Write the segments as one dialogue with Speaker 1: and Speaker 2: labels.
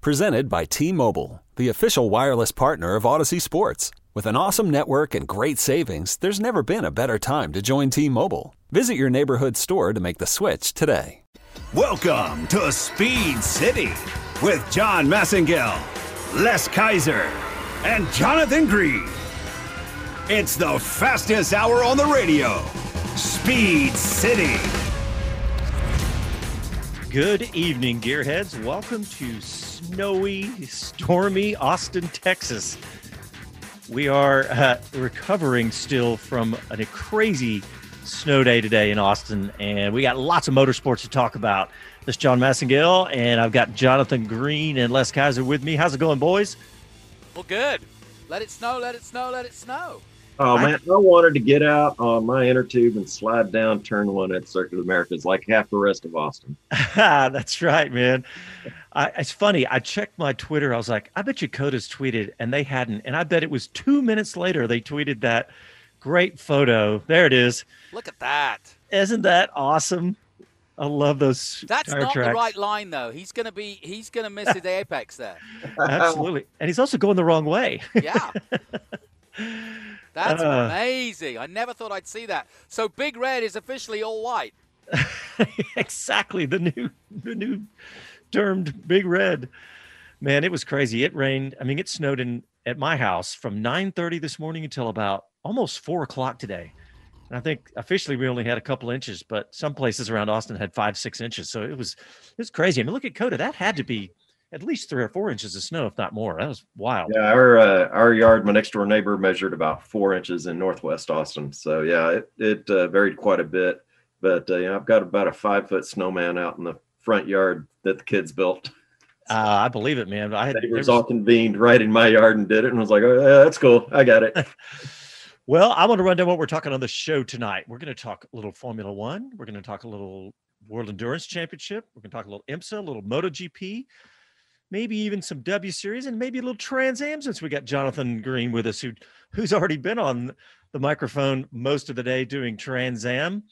Speaker 1: Presented by T Mobile, the official wireless partner of Odyssey Sports. With an awesome network and great savings, there's never been a better time to join T Mobile. Visit your neighborhood store to make the switch today.
Speaker 2: Welcome to Speed City with John Massengill, Les Kaiser, and Jonathan Green. It's the fastest hour on the radio. Speed City.
Speaker 3: Good evening, gearheads. Welcome to snowy, stormy Austin, Texas. We are uh, recovering still from a crazy snow day today in Austin, and we got lots of motorsports to talk about. This is John Massengale, and I've got Jonathan Green and Les Kaiser with me. How's it going, boys?
Speaker 4: Well, good. Let it snow, let it snow, let it snow.
Speaker 5: Oh man, I wanted to get out on my inner tube and slide down turn one at Circuit of America. It's like half the rest of Austin.
Speaker 3: That's right, man. I, it's funny. I checked my Twitter. I was like, I bet you COTA's tweeted, and they hadn't. And I bet it was two minutes later they tweeted that great photo. There it is.
Speaker 4: Look at that.
Speaker 3: Isn't that awesome? I love those.
Speaker 4: That's
Speaker 3: tire
Speaker 4: not
Speaker 3: tracks.
Speaker 4: the right line, though. He's gonna be. He's gonna miss his apex there.
Speaker 3: Absolutely, and he's also going the wrong way.
Speaker 4: Yeah. That's
Speaker 3: Uh.
Speaker 4: amazing. I never thought I'd see that. So Big Red is officially all white.
Speaker 3: exactly the new the new termed big red man it was crazy it rained i mean it snowed in at my house from 9.30 this morning until about almost 4 o'clock today and i think officially we only had a couple inches but some places around austin had five six inches so it was it was crazy i mean look at COTA that had to be at least three or four inches of snow if not more that was wild
Speaker 5: Yeah, our uh, our yard, my next door neighbor measured about four inches in northwest Austin. So yeah, it it uh, varied quite a bit. But uh, you know, I've got about a five foot snowman out in the front yard that the kids built.
Speaker 3: uh, i believe it man i had
Speaker 5: Neighbors
Speaker 3: was-
Speaker 5: all convened right in my yard and did it, and I was like, oh yeah, that's cool, I got it.
Speaker 3: Well, I want to run down what we're talking on the show tonight. We're going to talk a little Formula One. We're going to talk a little World Endurance Championship. We're going to talk a little IMSA, a little MotoGP, maybe even some W Series, and maybe a little Trans Am since we got Jonathan Green with us, who who's already been on the microphone most of the day doing Trans Am. In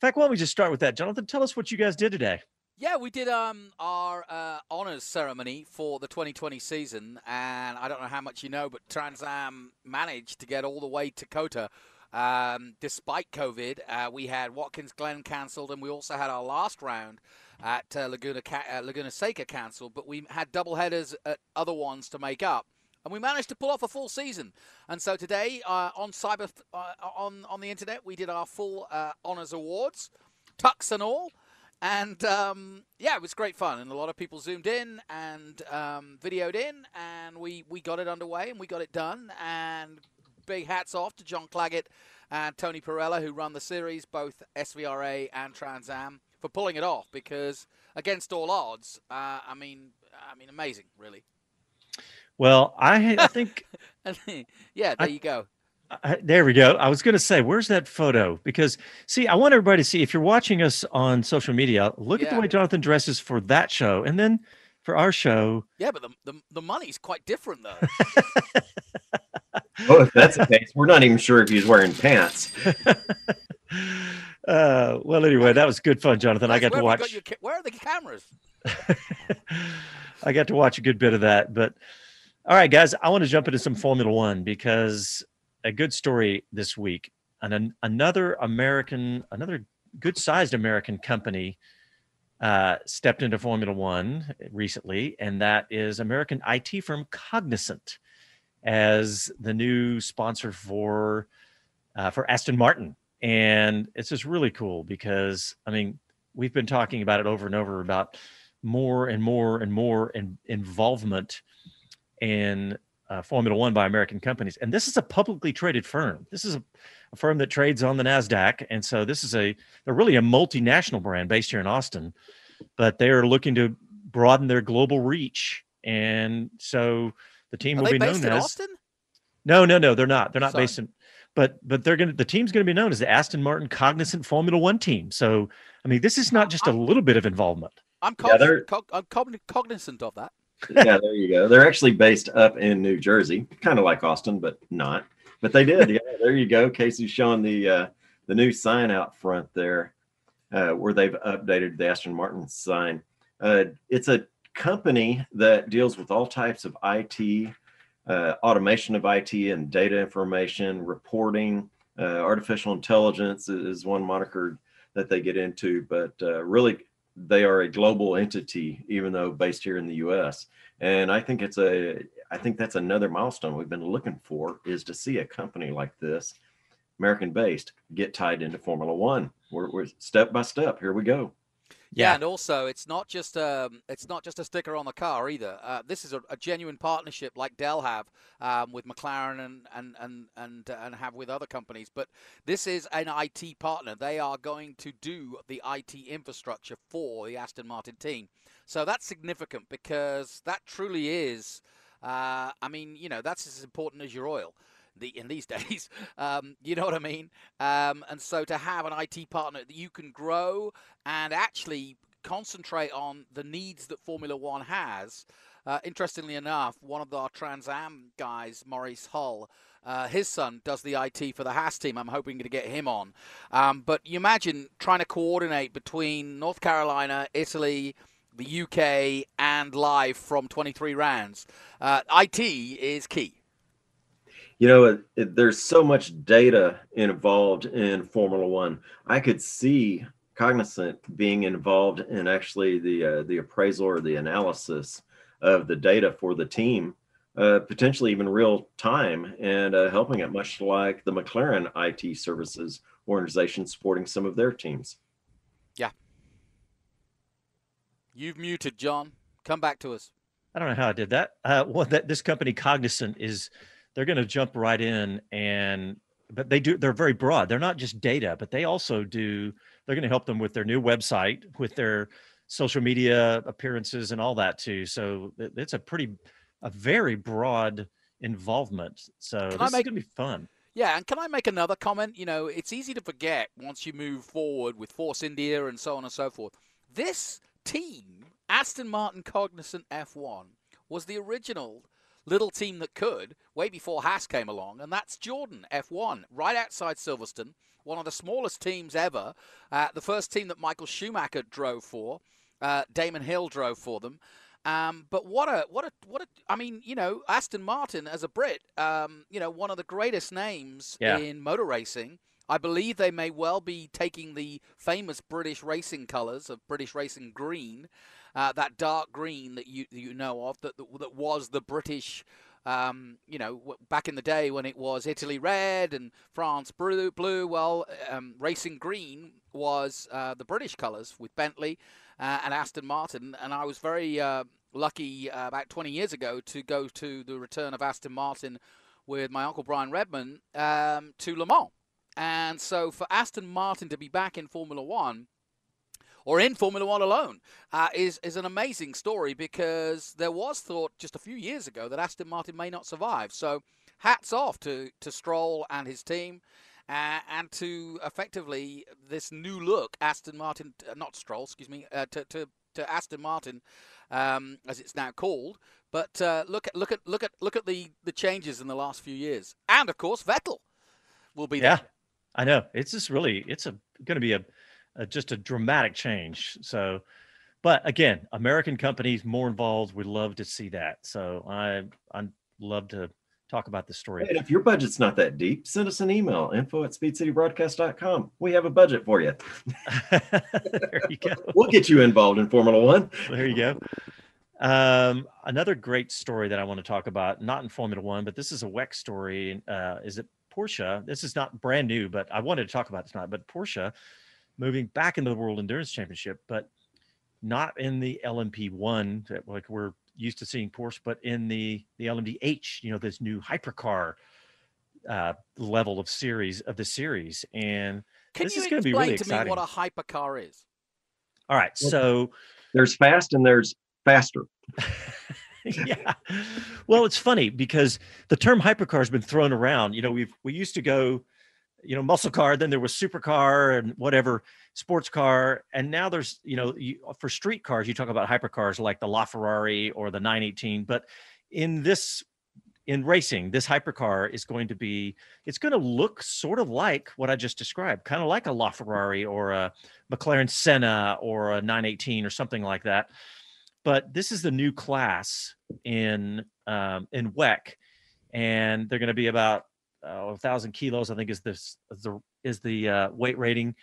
Speaker 3: fact, why don't we just start with that? Jonathan, tell us what you guys did today.
Speaker 4: Yeah, we did um, our uh, honors ceremony for the 2020 season, and I don't know how much you know, but Trans Am managed to get all the way to COTA. Um, despite COVID, uh, we had Watkins Glen cancelled, and we also had our last round at uh, Laguna uh, Laguna Seca cancelled. But we had double headers at other ones to make up, and we managed to pull off a full season. And so today, uh, on cyber uh, on on the internet, we did our full uh, honors awards, tux and all. And um, yeah, it was great fun, and a lot of people zoomed in and um, videoed in, and we, we got it underway and we got it done. And big hats off to John Clagett and Tony Parella, who run the series, both SVRA and Trans Am, for pulling it off. Because against all odds, uh, I mean, I mean, amazing, really.
Speaker 3: Well, I, I think
Speaker 4: yeah, there
Speaker 3: I-
Speaker 4: you go.
Speaker 3: Uh, there we go. I was going to say, where's that photo? Because see, I want everybody to see. If you're watching us on social media, look at the way Jonathan dresses for that show, and then for our show.
Speaker 4: Yeah, but the, the, the money's quite different, though.
Speaker 5: oh, if that's the case, we're not even sure if he's wearing pants.
Speaker 3: Uh, well, anyway, that was good fun, Jonathan. I got to
Speaker 4: where have you
Speaker 3: watch.
Speaker 4: your ca- where are the cameras?
Speaker 3: I got to watch a good bit of that. But all right, guys, I want to jump into some Formula One because a good story this week. And an, another American, another good-sized American company uh, stepped into Formula One recently, and that is American IT firm Cognizant as the new sponsor for uh, for Aston Martin. And it's just really cool because I mean we've been talking about it over and over about more and more and more in, involvement in uh, Formula One by American companies. And this is a publicly traded firm. This is a, a firm that trades on the NASDAQ. And so this is a, they're really a multinational brand based here in Austin, but they're looking to broaden their global reach. and so the team
Speaker 4: Are
Speaker 3: will
Speaker 4: they
Speaker 3: be
Speaker 4: based
Speaker 3: known
Speaker 4: in
Speaker 3: as.
Speaker 4: Austin?
Speaker 3: No, no, no, they're not. They're not
Speaker 4: Sorry.
Speaker 3: based in, but but they're gonna. The team's gonna be known as the Aston Martin Cognizant Formula One team. So I mean, this is not just a little bit of involvement.
Speaker 4: I'm,
Speaker 5: Yeah,
Speaker 4: cog-
Speaker 5: they're-
Speaker 4: cog- I'm cogn- cognizant of that.
Speaker 5: yeah, there you go. They're actually based up in New Jersey, kind of like Austin, but not. But they did. Yeah, there you go. Casey's showing the uh, the new sign out front there, uh, where they've updated the Aston Martin sign. Uh, it's a company that deals with all types of IT, uh, automation of IT and data information, reporting, uh, artificial intelligence is one moniker that they get into. But uh, really, they are a global entity, even though based here in the U.S. And I think it's a, I think that's another milestone we've been looking for is to see a company like this, American based, get tied into Formula One. We're, we're step by step. Here we go.
Speaker 4: Yeah, and also it's not just um, it's not just a sticker on the car either. Uh, this is a, a genuine partnership like Dell have um, with McLaren and and and and uh, and have with other companies. But this is an IT partner. They are going to do the IT infrastructure for the Aston Martin team. So that's significant because that truly is. Uh, I mean, you know, that's as important as your oil. The, in these days, um, you know what I mean. Um, and so to have an IT partner that you can grow and actually concentrate on the needs that Formula One has. Uh, interestingly enough, one of our Trans Am guys, Maurice Hull, uh, his son does the IT for the Haas team. I'm hoping to get him on. Um, but you imagine trying to coordinate between North Carolina, Italy, the UK, and live from 23 rounds. Uh, IT is key.
Speaker 5: You know, it, it, there's so much data involved in Formula One. I could see Cognizant being involved in actually the uh, the appraisal or the analysis of the data for the team, uh, potentially even real time, and uh, helping it, much like the McLaren IT services organization supporting some of their teams.
Speaker 4: Yeah. You've muted, John. Come back to us.
Speaker 3: I don't know how I did that. Uh, well, that this company Cognizant is they're going to jump right in and but they do they're very broad. They're not just data, but they also do they're going to help them with their new website, with their social media appearances and all that too. So it's a pretty a very broad involvement. So
Speaker 4: Can
Speaker 3: this is
Speaker 4: make-
Speaker 3: going to be fun.
Speaker 4: Yeah, and can I make another comment? You know, it's easy to forget once you move forward with Force India and so on and so forth. This team, Aston Martin Cognizant F1, was the original little team that could way before Haas came along, and that's Jordan F1, right outside Silverstone, one of the smallest teams ever. Uh, the first team that Michael Schumacher drove for, uh, Damon Hill drove for them. Um, but what a what a what a I mean, you know, Aston Martin as a Brit, um, you know, one of the greatest names
Speaker 3: Yeah.
Speaker 4: in motor racing. I believe they may well be taking the famous British racing colours of British Racing Green, uh, that dark green that you you know of, that that, that was the British. Um, you know, back in the day when it was Italy red and France blue, blue well, um, Racing Green was uh, the British colours with Bentley uh, and Aston Martin. And I was very uh, lucky uh, about 20 years ago to go to the return of Aston Martin with my uncle Brian Redman um, to Le Mans. And so for Aston Martin to be back in Formula One, or in Formula One alone, uh, is is an amazing story because there was thought just a few years ago that Aston Martin may not survive. So hats off to to Stroll and his team. Uh, and to effectively this new look, Aston Martin, uh, not Stroll, excuse me, uh, to, to to Aston Martin, um, as it's now called. But uh, look at look at look at look at the the changes in the last few years, and of course Vettel will be
Speaker 3: Yeah,
Speaker 4: there.
Speaker 3: I know. It's just really it's a going to be a, a just a dramatic change. So, but again, American companies more involved. We love to see that. So I I love to talk about the story.
Speaker 5: And if your budget's not that deep, send us an email info at speedcitybroadcast.com. We have a budget for you.
Speaker 3: there you go.
Speaker 5: We'll get you involved in Formula One.
Speaker 3: There you go. Um, another great story that I want to talk about, not in Formula One, but this is a WEC story. Uh, is it Porsche? This is not brand new, but I wanted to talk about it tonight. But Porsche moving back into the World Endurance Championship, but not in the LMP one that like we're used to seeing Porsche, but in the the LMDH, you know, this new hypercar uh, level of series of the series. And
Speaker 4: Can
Speaker 3: This
Speaker 4: you
Speaker 3: is gonna be
Speaker 4: explain
Speaker 3: really
Speaker 4: to me what a hypercar is?
Speaker 3: all right, so
Speaker 5: There's fast and there's faster.
Speaker 3: yeah. Well, it's funny because the term hypercar has been thrown around. You know, we've we used to go, you know, muscle car, then there was supercar and whatever sports car, and now there's, you know, you, for street cars, you talk about hypercars like the LaFerrari or the 918, but in this in racing, this hypercar is going to be, it's going to look sort of like what I just described, kind of like a LaFerrari or a McLaren Senna or a 918 or something like that. But this is the new class in um, in WEC, and they're going to be about uh, a thousand kilos, I think, is this is the is the uh, weight rating,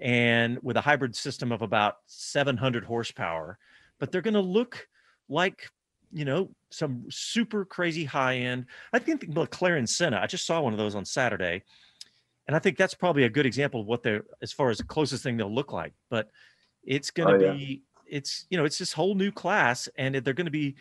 Speaker 3: and with a hybrid system of about 700 horsepower. But they're going to look like you know, some super crazy high end. I think the McLaren Senna. I just saw one of those on Saturday, and I think that's probably a good example of what they're as far as the closest thing they'll look like. But it's going to oh, yeah. be, it's you know, it's this whole new class, and they're going to be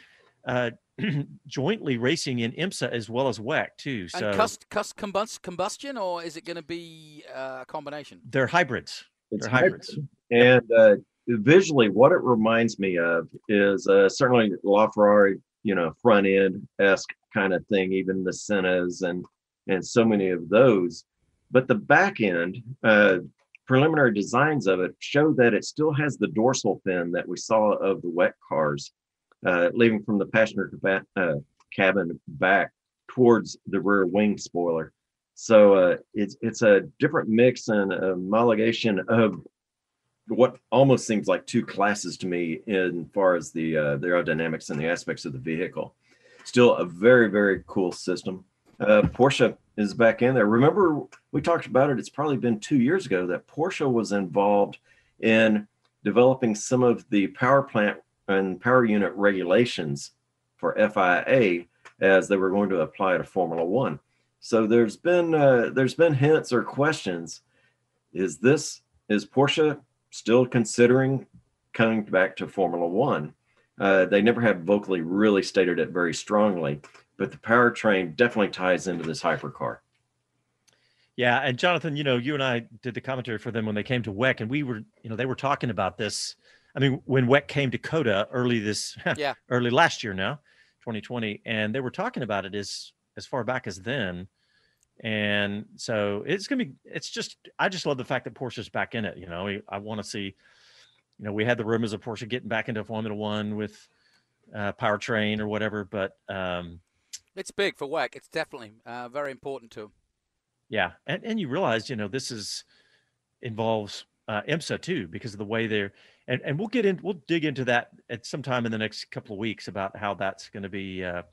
Speaker 3: uh, jointly racing in IMSA as well as WEC too. So
Speaker 4: and cust, cust combust, combustion, or is it going to be uh, a combination?
Speaker 3: They're hybrids.
Speaker 5: It's
Speaker 3: they're
Speaker 5: hybrids. And uh, visually, what it reminds me of is uh, certainly LaFerrari, you know, front end esque kind of thing, even the Sennas and and so many of those. But the back end, uh, preliminary designs of it show that it still has the dorsal fin that we saw of the WEC cars, uh, leaving from the passenger uh, cabin back towards the rear wing spoiler. So uh, it's it's a different mix and homologation of what almost seems like two classes to me in far as the uh, the aerodynamics and the aspects of the vehicle. Still a very very cool system. Uh, Porsche is back in there. Remember we talked about it. It's probably been two years ago that Porsche was involved in developing some of the power plant and power unit regulations for FIA as they were going to apply to Formula One. So there's been uh, there's been hints or questions. Is this is Porsche still considering coming back to Formula One. Uh, they never have vocally really stated it very strongly, but the powertrain definitely ties into this hypercar.
Speaker 3: Yeah, and Jonathan, you know, you and I did the commentary for them when they came to WEC, and we were, you know, they were talking about this. I mean, when WEC came to COTA early this, yeah, early last year now, 2020, and they were talking about it as as far back as then and so it's gonna be it's just i just love the fact that porsche's back in it you know i want to see you know we had the rumors of porsche getting back into formula one with uh, powertrain or whatever but um
Speaker 4: it's big for WEC. It's definitely uh, very important to them.
Speaker 3: Yeah, and and you realize, you know, this is involves uh, IMSA too because of the way they're and and we'll get in we'll dig into that at some time in the next couple of weeks about how that's going to be uh,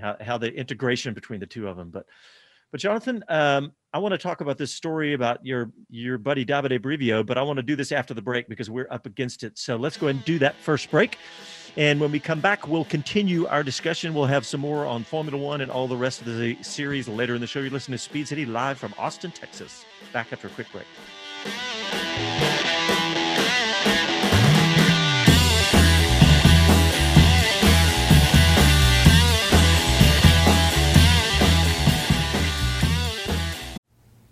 Speaker 3: how how the integration between the two of them. But but Jonathan, um, I want to talk about this story about your your buddy Davide Brivio, but I want to do this after the break because we're up against it. So let's go ahead and do that first break. And when we come back, we'll continue our discussion. We'll have some more on Formula One and all the rest of the series later in the show. You're listening to Speed City live from Austin, Texas. Back after a quick break.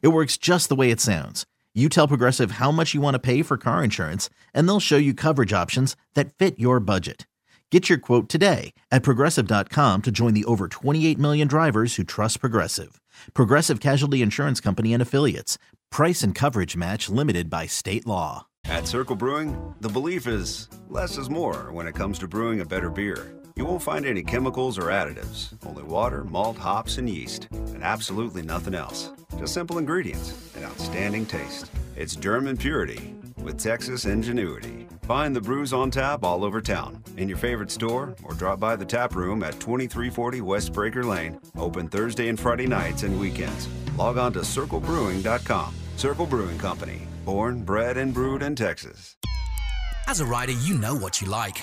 Speaker 6: It works just the way it sounds. You tell Progressive how much you want to pay for car insurance, and they'll show you coverage options that fit your budget. Get your quote today at progressive.com to join the over 28 million drivers who trust Progressive. Progressive Casualty Insurance Company and Affiliates. Price and coverage match limited by state law.
Speaker 7: At Circle Brewing, the belief is less is more when it comes to brewing a better beer.
Speaker 2: You won't find any chemicals or additives, only water, malt, hops, and yeast, and absolutely nothing else. Just simple ingredients and outstanding taste. It's German purity with Texas ingenuity. Find the brews on tap all over town, in your favorite store, or drop by the tap room at 2340 West Breaker Lane, open Thursday and Friday nights and weekends. Log on to circlebrewing.com. Circle Brewing Company, born, bred, and brewed in Texas.
Speaker 7: As a rider, you know what you like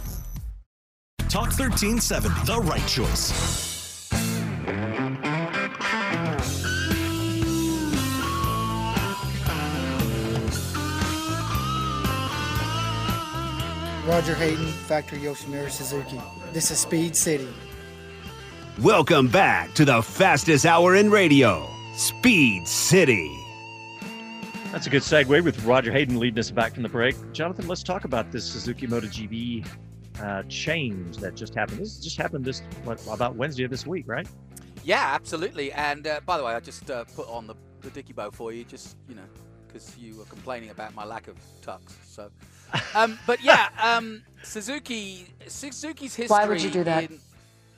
Speaker 8: Talk 1370, the right choice.
Speaker 9: Roger Hayden, Factory Yoshimura Suzuki. This is Speed City.
Speaker 2: Welcome back to the fastest hour in radio, Speed City.
Speaker 3: That's a good segue with Roger Hayden leading us back from the break. Jonathan, let's talk about this Suzuki MotoGP uh, change that just happened. This just happened this what, about Wednesday of this week, right?
Speaker 4: Yeah, absolutely. And uh, by the way, I just uh, put on the, the dicky bow for you, just you know, because you were complaining about my lack of tux. So, um, but yeah, um, Suzuki Suzuki's history.
Speaker 10: Why would you do that?
Speaker 4: in-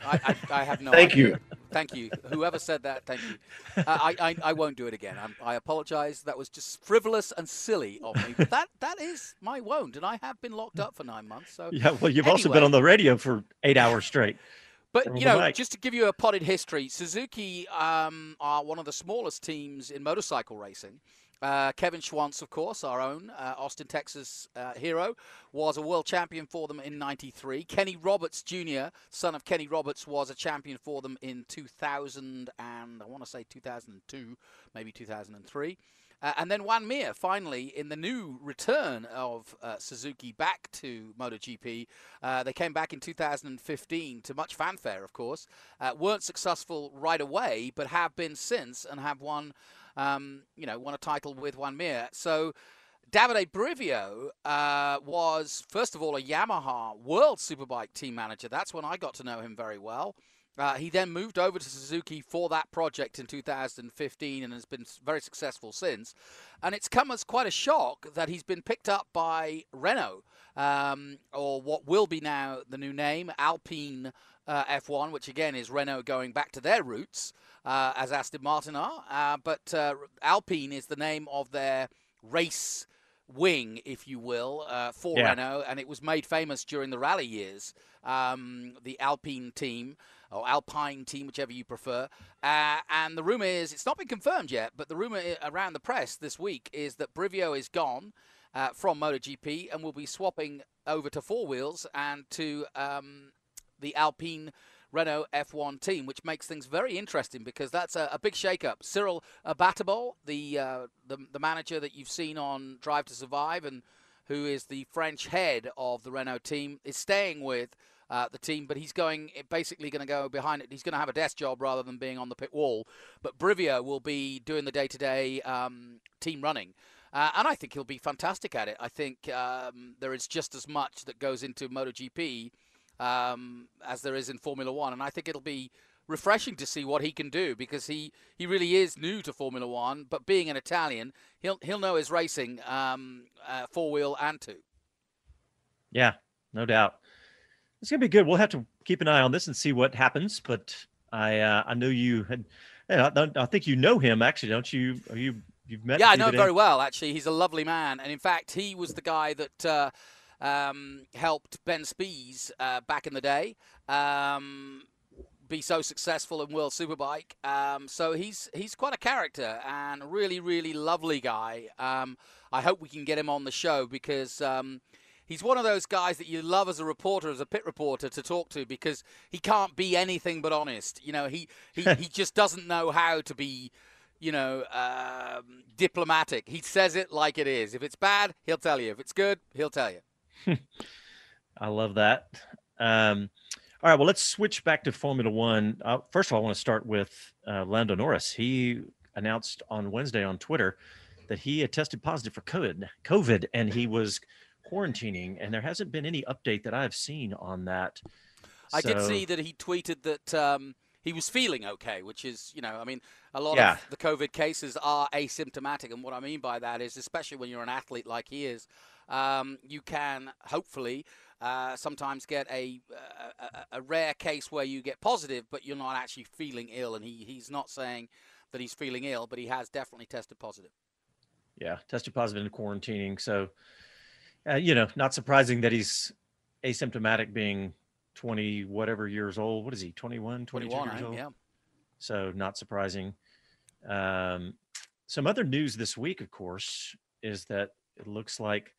Speaker 4: I, I, I have no.
Speaker 5: Thank
Speaker 4: idea.
Speaker 5: you.
Speaker 4: Thank you. Whoever said that, thank you. Uh, I, I, I won't do it again. I'm, I apologize. That was just frivolous and silly of me. But that that is my won't, and I have been locked up for nine months. So
Speaker 3: Yeah, well, you've also been on the radio for eight hours straight.
Speaker 4: But you know, just to give you a potted history, Suzuki um, are one of the smallest teams in motorcycle racing. Uh, Kevin Schwantz, of course, our own uh, Austin, Texas uh, hero, was a world champion for them in '93. Kenny Roberts Jr., son of Kenny Roberts, was a champion for them in 2000 and I want to say 2002, maybe 2003. Uh, and then Joan Mir, finally, in the new return of uh, Suzuki back to MotoGP, uh, they came back in 2015 to much fanfare, of course. Weren't successful right away, but have been since and have won, um, you know, won a title with Joan Mir. So Davide Brivio uh, was, first of all, a Yamaha World Superbike team manager. That's when I got to know him very well. Uh, he then moved over to Suzuki for that project in 2015 and has been very successful since. And it's come as quite a shock that he's been picked up by Renault, um, or what will be now the new name, Alpine uh, F1, which again is Renault going back to their roots, uh, as Aston Martin are. Uh, but uh, Alpine is the name of their race wing, if you will, uh, for
Speaker 3: Yeah.
Speaker 4: Renault, and it was made famous during the rally years. Um, the Alpine team, or Alpine team, whichever you prefer. Uh, and the rumor is, it's not been confirmed yet, but the rumor around the press this week is that Brivio is gone uh, from MotoGP and will be swapping over to four wheels and to um, the Alpine Renault F1 team, which makes things very interesting because that's a, a big shake-up. Cyril Abiteboul, the, uh, the the manager that you've seen on Drive to Survive and who is the French head of the Renault team, is staying with uh, the team, but he's going basically going to go behind it. He's going to have a desk job rather than being on the pit wall. But Brivio will be doing the day-to-day um, team running. Uh, and I think he'll be fantastic at it. I think um, there is just as much that goes into MotoGP um, as there is in Formula One, and I think it'll be refreshing to see what he can do because he, he really is new to Formula One. But being an Italian, he'll he'll know his racing, um, uh, four wheel and two.
Speaker 3: Yeah, no doubt. It's gonna be good. We'll have to keep an eye on this and see what happens. But I uh, I knew you had. Yeah, I, I think you know him actually, don't you? Are you you've met?
Speaker 4: Yeah, I know him very well. Actually, he's a lovely man, and in fact, he was the guy that uh, um, helped Ben Spies uh, back in the day um, be so successful in World Superbike. Um, so he's he's quite a character and a really really lovely guy. Um, I hope we can get him on the show because. Um, He's one of those guys that you love as a reporter, as a pit reporter, to talk to because he can't be anything but honest. You know, he he, he just doesn't know how to be you know, um, diplomatic. He says it like it is. If it's bad, he'll tell you. If it's good, he'll tell you.
Speaker 3: I love that. Um, All right, well, let's switch back to Formula One. Uh, first of all, I want to start with uh, Lando Norris. He announced on Wednesday on Twitter that he had tested positive for COVID, COVID, and he was quarantining. And there hasn't been any update that I've seen on that.
Speaker 4: I did see that he tweeted that um, he was feeling okay, which is, you know, I mean, a lot
Speaker 3: Yeah.
Speaker 4: of the COVID cases are asymptomatic. And what I mean by that is, especially when you're an athlete like he is, um, you can hopefully uh, sometimes get a, a, a- rare case where you get positive, but you're not actually feeling ill. And he, he's not saying that he's feeling ill, but he has definitely tested positive.
Speaker 3: Yeah, tested positive in quarantining. So, uh, you know, not surprising that he's asymptomatic being 20 whatever years old. What is he? 21, 22
Speaker 4: 21,
Speaker 3: years old?
Speaker 4: yeah.
Speaker 3: So, not surprising. Um, some other news this week, of course, is that it looks like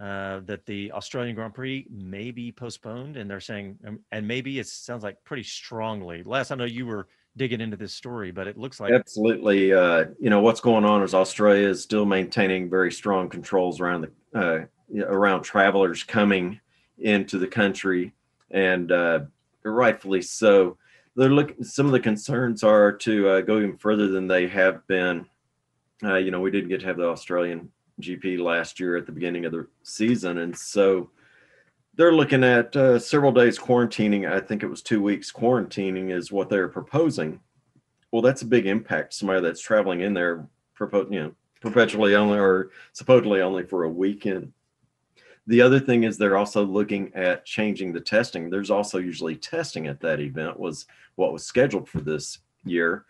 Speaker 3: uh, that the Australian Grand Prix may be postponed, and they're saying, um, and maybe it sounds like pretty strongly. Last, I know you were digging into this story, but it looks like
Speaker 5: Absolutely. Uh, you know what's going on is Australia is still maintaining very strong controls around the uh, around travelers coming into the country, and uh, rightfully so. They're looking. Some of the concerns are to uh, go even further than they have been. You know, we didn't get to have the Australian GP last year at the beginning of the season, and so they're looking at uh, several days quarantining. I think it was two weeks quarantining is what they're proposing. Well, that's a big impact. Somebody that's traveling in there, you know, perpetually only or supposedly only for a weekend. The other thing is they're also looking at changing the testing. There's also usually testing at that event was what was scheduled for this year,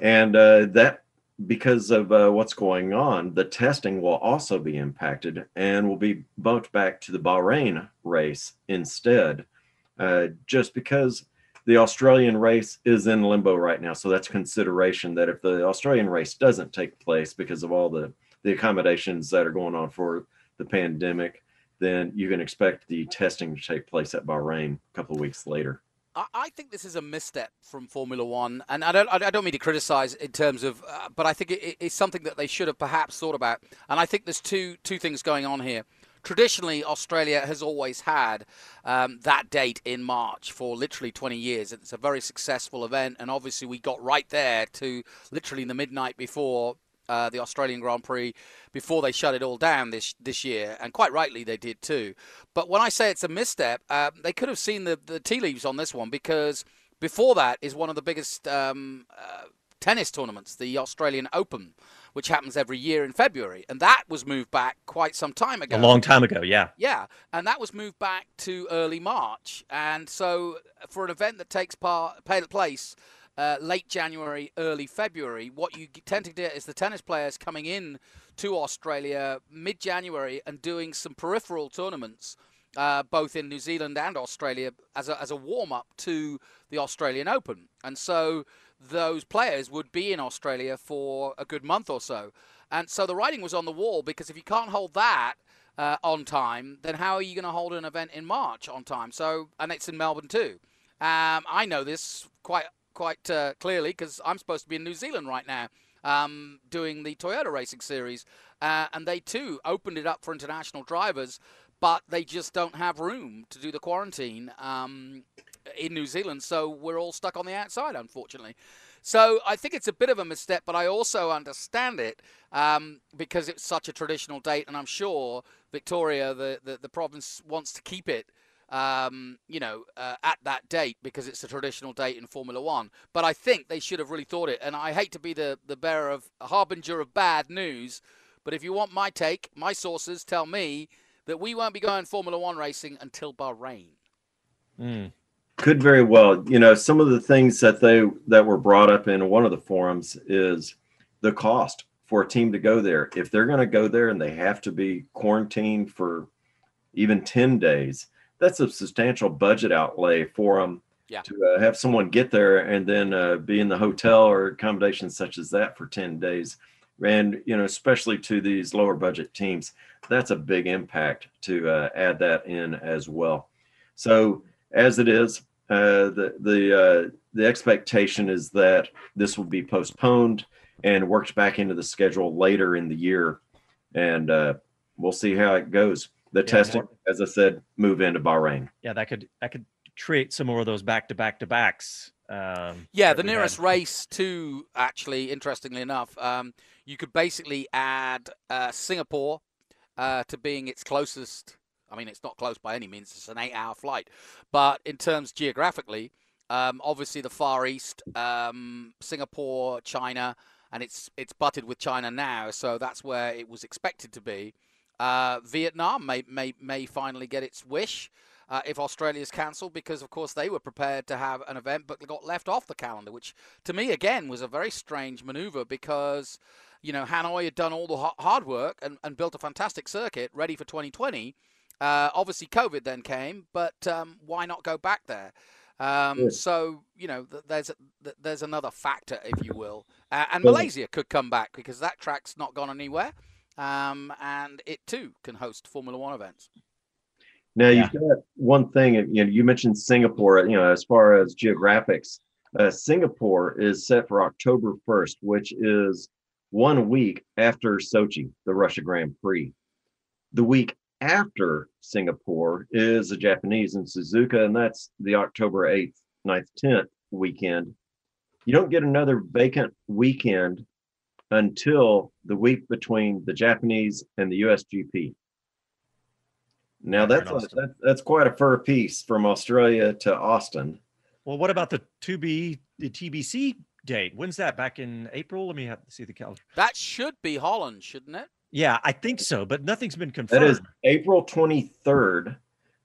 Speaker 5: and uh, that because of uh, what's going on, the testing will also be impacted and will be bumped back to the Bahrain race instead, uh, just because the Australian race is in limbo right now. So that's consideration that if the Australian race doesn't take place because of all the the accommodations that are going on for the pandemic, then you can expect the testing to take place at Bahrain a couple of weeks later.
Speaker 4: I, think this is a misstep from Formula One, and I don't. I don't mean to criticise in terms of, uh, but I think it- it's something that they should have perhaps thought about. And I think there's two two things going on here. Traditionally, Australia has always had um, that date in March for literally 20 years. It's a very successful event, and obviously we got right there to literally the midnight before uh, the Australian Grand Prix before they shut it all down this this year, and quite rightly they did too. But when I say it's a misstep, um, they could have seen the, the tea leaves on this one because before that is one of the biggest um, uh, tennis tournaments, the Australian Open, which happens every year in February, and that was moved back quite some time ago.
Speaker 3: a long time ago. Yeah.
Speaker 4: Yeah, and that was moved back to early March. And so, for an event that takes part place uh, late January, early February, what you tend to get is the tennis players coming in to Australia mid January and doing some peripheral tournaments. Uh, both in New Zealand and Australia, as a, as a warm up to the Australian Open. And so those players would be in Australia for a good month or so. And so the writing was on the wall because if you can't hold that, uh, on time, then how are you going to hold an event in March on time? So, and it's in Melbourne too. Um, I know this quite quite uh, clearly because I'm supposed to be in New Zealand right now, um, doing the Toyota Racing Series, uh, and they too opened it up for international drivers, but they just don't have room to do the quarantine um, in New Zealand. So we're all stuck on the outside, unfortunately. So I think it's a bit of a misstep, but I also understand it um, because it's such a traditional date, and I'm sure Victoria, the, the, the province, wants to keep it, um, you know, uh, at that date because it's a traditional date in Formula One. But I think they should have really thought it, and I hate to be the, the bearer of a harbinger of bad news, but if you want my take, my sources tell me that we won't be going Formula One racing until Bahrain.
Speaker 3: Mm.
Speaker 5: Could very well. You know, some of the things that they that were brought up in one of the forums is the cost for a team to go there. If they're going to go there and they have to be quarantined for even 10 days, that's a substantial budget outlay for them
Speaker 4: Yeah.
Speaker 5: to uh, have someone get there and then uh, be in the hotel or accommodations such as that for 10 days. And, you know, especially to these lower budget teams, that's a big impact to uh, add that in as well. So, as it is, uh, the the uh, the expectation is that this will be postponed and worked back into the schedule later in the year, and uh, we'll see how it goes. The
Speaker 3: Yeah,
Speaker 5: testing,
Speaker 3: more-
Speaker 5: as I said, move into Bahrain.
Speaker 3: Yeah, that could that could create some more of those back to back to backs. Um,
Speaker 4: yeah, the nearest had. race to actually, interestingly enough, um, you could basically add uh, Singapore uh, to being its closest. I mean, it's not close by any means; it's an eight-hour flight. But in terms geographically, um, obviously the Far East, um, Singapore, China, and it's it's butted with China now, so that's where it was expected to be. Uh, Vietnam may, may may finally get its wish uh, if Australia's cancelled, because of course they were prepared to have an event but got left off the calendar, which to me again was a very strange manoeuvre because you know Hanoi had done all the hard work and, and built a fantastic circuit ready for 2020. Uh, obviously, COVID then came, but um, why not go back there? Um, so you know, th- there's th- there's another factor, if you will, uh, and Malaysia could come back because that track's not gone anywhere, um, and it too can host Formula One events.
Speaker 5: Now you've got one thing. You know, you mentioned Singapore. You know, as far as geographics, uh, Singapore is set for October 1st, which is one week after Sochi, the Russia Grand Prix. The week after Singapore is the Japanese in Suzuka, and that's the October 8th, 9th, 10th weekend. You don't get another vacant weekend until the week between the Japanese and the USGP. Now that's a, that, that's quite a fur piece from Australia to Austin.
Speaker 3: Well, what about the to be the TBC date? When's that? Back in April? Let me have, see the calendar.
Speaker 4: That should be Holland, shouldn't it?
Speaker 3: Yeah, I think so, but nothing's been confirmed.
Speaker 5: That is April 23rd,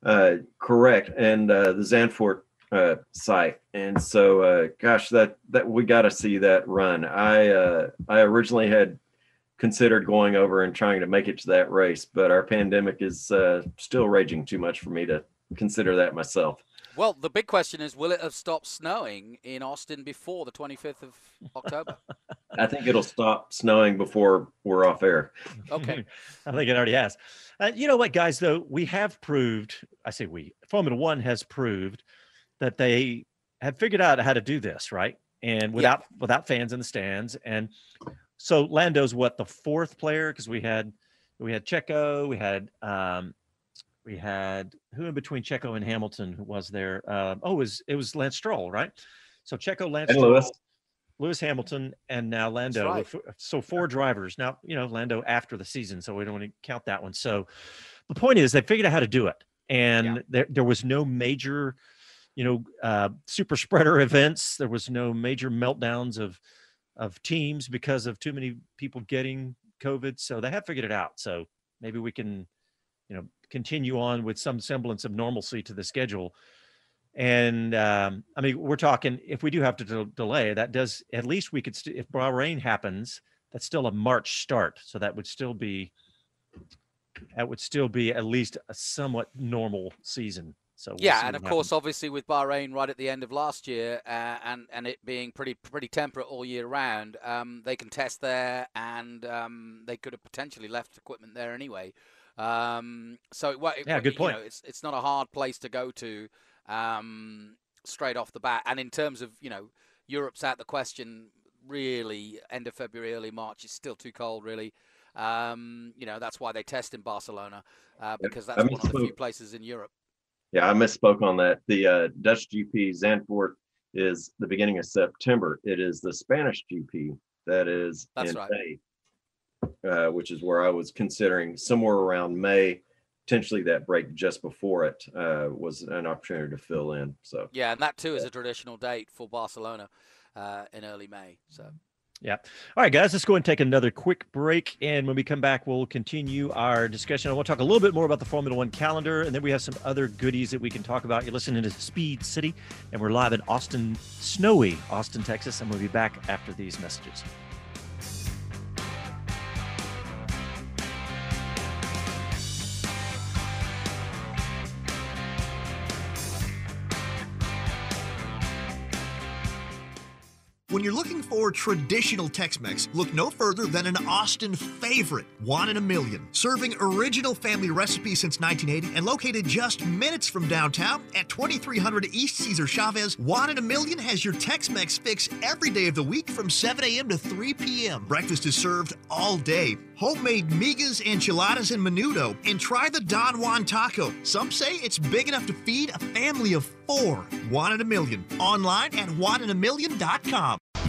Speaker 5: uh, correct, and uh, the Zandvoort uh, site. And so, uh, gosh, that that we got to see that run. I uh, I originally had considered going over and trying to make it to that race, but our pandemic is uh, still raging too much for me to consider that myself.
Speaker 4: Well, the big question is, will it have stopped snowing in Austin before the 25th of October?
Speaker 5: I think it'll stop snowing before we're off air.
Speaker 4: Okay.
Speaker 3: I think it already has. Uh, you know what, guys, though? We have proved, I say we, Formula One has proved that they have figured out how to do this, right? And without yeah. without fans in the stands. And so Lando's what the fourth player because we had we had Checo, we had um, we had who in between Checo and Hamilton was there? Uh, oh, it was it was Lance Stroll, right? So Checo, Lance
Speaker 5: and
Speaker 3: Stroll,
Speaker 5: Lewis.
Speaker 3: Lewis Hamilton, and now Lando.
Speaker 4: Right.
Speaker 3: So four drivers now. You know Lando after the season, so we don't want to count that one. So the point is they figured out how to do it, and yeah. there there was no major, you know, uh, super spreader events. There was no major meltdowns of of teams because of too many people getting COVID. So they have figured it out. So maybe we can, you know, continue on with some semblance of normalcy to the schedule. And um, I mean, we're talking if we do have to de- delay, that does at least we could st- if Bahrain happens, that's still a March start, so that would still be that would still be at least a somewhat normal season. So we'll
Speaker 4: yeah, and of course, obviously with Bahrain right at the end of last year, uh, and and it being pretty pretty temperate all year round, um, they can test there, and um, they could have potentially left equipment there anyway. Um, so it, it,
Speaker 3: yeah, good point.
Speaker 4: Know, it's it's not a hard place to go to um, straight off the bat. And in terms of you know Europe's out the question. Really, end of February, early March. It's still too cold, really. Um, you know that's why they test in Barcelona uh, because that's one of the few places in Europe.
Speaker 5: Yeah, I misspoke on that. The uh, Dutch GP Zandvoort is the beginning of September. It is the Spanish GP that is
Speaker 4: That's
Speaker 5: in
Speaker 4: right.
Speaker 5: May uh, which is where I was considering somewhere around May, potentially that break just before it uh, was an opportunity to fill in. So
Speaker 4: yeah, and that too is a traditional date for Barcelona uh, in early May. So.
Speaker 3: Yeah. All right, guys, let's go and take another quick break. And when we come back, we'll continue our discussion. I want to talk a little bit more about the Formula One calendar, and then we have some other goodies that we can talk about. You're listening to Speed City, and we're live in Austin, snowy Austin, Texas, and we'll be back after these messages.
Speaker 10: When you're looking for traditional Tex Mex, look no further than an Austin favorite, One in a Million. Serving original family recipes since 1980 and located just minutes from downtown at 2300 East Cesar Chavez, One in a Million has your Tex Mex fix every day of the week from 7 a.m. to 3 p.m. Breakfast is served all day. Homemade migas, enchiladas, and menudo. And try the Don Juan taco. Some say it's big enough to feed a family of 4. One in a million. Online at oneinaMillion.com.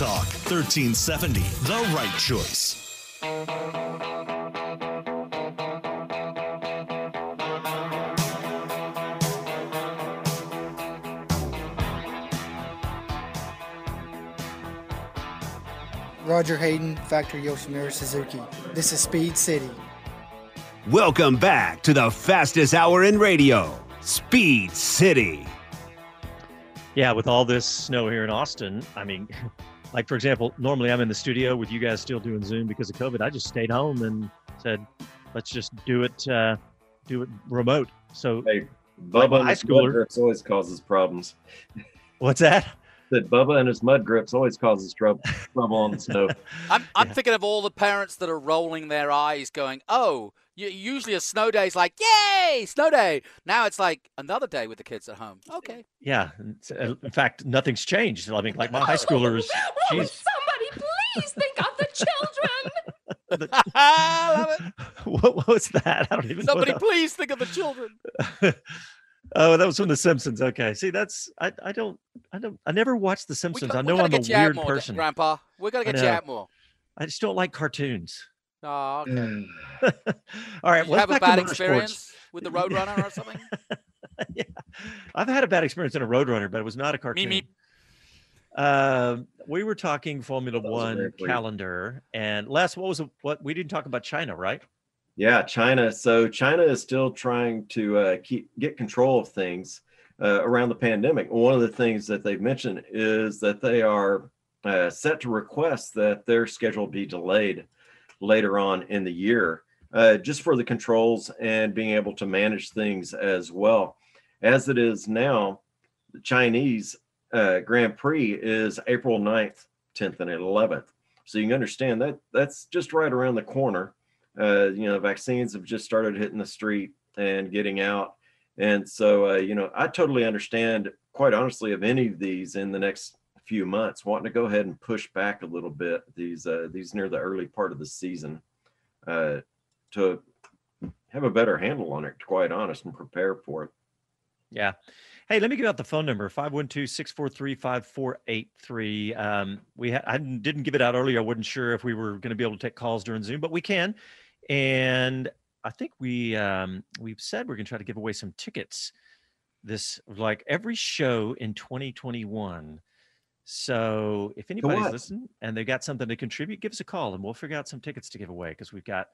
Speaker 8: Talk 1370, the right choice.
Speaker 9: Roger Hayden, Factory Yoshimura Suzuki. This is Speed City.
Speaker 2: Welcome back to the fastest hour in radio, Speed City.
Speaker 3: Yeah, with all this snow here in Austin, I mean, like for example, normally I'm in the studio with you guys still doing Zoom because of COVID. I just stayed home and said, let's just do it, uh, do it remote. So,
Speaker 5: hey,
Speaker 3: like
Speaker 5: Bubba and
Speaker 3: high
Speaker 5: his mud
Speaker 3: schooler.
Speaker 5: grips always causes problems.
Speaker 3: What's that?
Speaker 5: That Bubba and his mud grips always causes trouble trouble on the snow.
Speaker 4: I'm, I'm thinking of all the parents that are rolling their eyes, going, "Oh, you, usually a snow day is like, yay, snow day." Now it's like another day with the kids at home. Okay.
Speaker 3: Yeah. uh, In fact, nothing's changed. I mean, like my high schoolers,
Speaker 11: Will
Speaker 3: she's,
Speaker 11: somebody please think of the children?
Speaker 4: I love it.
Speaker 3: what, what was that? I don't even
Speaker 4: Somebody
Speaker 3: know.
Speaker 4: please think of the children.
Speaker 3: oh, that was from The Simpsons. Okay. See, that's, I, I don't, I don't, I never watched The Simpsons.
Speaker 4: got-
Speaker 3: I
Speaker 4: we
Speaker 3: know
Speaker 4: gotta
Speaker 3: I'm a
Speaker 4: get you out
Speaker 3: weird
Speaker 4: more,
Speaker 3: person.
Speaker 4: Grandpa. We're gonna get you out more.
Speaker 3: I just don't like cartoons.
Speaker 4: Oh, okay.
Speaker 3: All right.
Speaker 4: Did you have a bad
Speaker 3: motorsports.
Speaker 4: experience with the Roadrunner or something? yeah.
Speaker 3: I've had a bad experience in a Roadrunner, but it was not a cartoon.
Speaker 4: me.
Speaker 3: Um, we were talking Formula One calendar, and Les, what was it, what we didn't talk about China, right?
Speaker 5: Yeah, China. So China is still trying to uh, keep get control of things uh, around the pandemic. One of the things that they've mentioned is that they are uh, set to request that their schedule be delayed later on in the year, uh, just for the controls and being able to manage things as well. As it is now, the Chinese uh, Grand Prix is April 9th, 10th, and 11th. So you can understand that that's just right around the corner uh, you know, vaccines have just started hitting the street and getting out. And so, uh, you know, I totally understand, quite honestly, of any of these in the next few months, wanting to go ahead and push back a little bit these uh, these near the early part of the season uh, to have a better handle on it, to quite honest, and prepare for it.
Speaker 3: Yeah. Hey, let me give out the phone number 512 643 5483. Um, We ha- I didn't give it out earlier. I wasn't sure if we were going to be able to take calls during Zoom, but we can. And I think we um, we've said we're going to try to give away some tickets this like every show in 2021. So if anybody's listening and they've got something to contribute, give us a call and we'll figure out some tickets to give away because we've got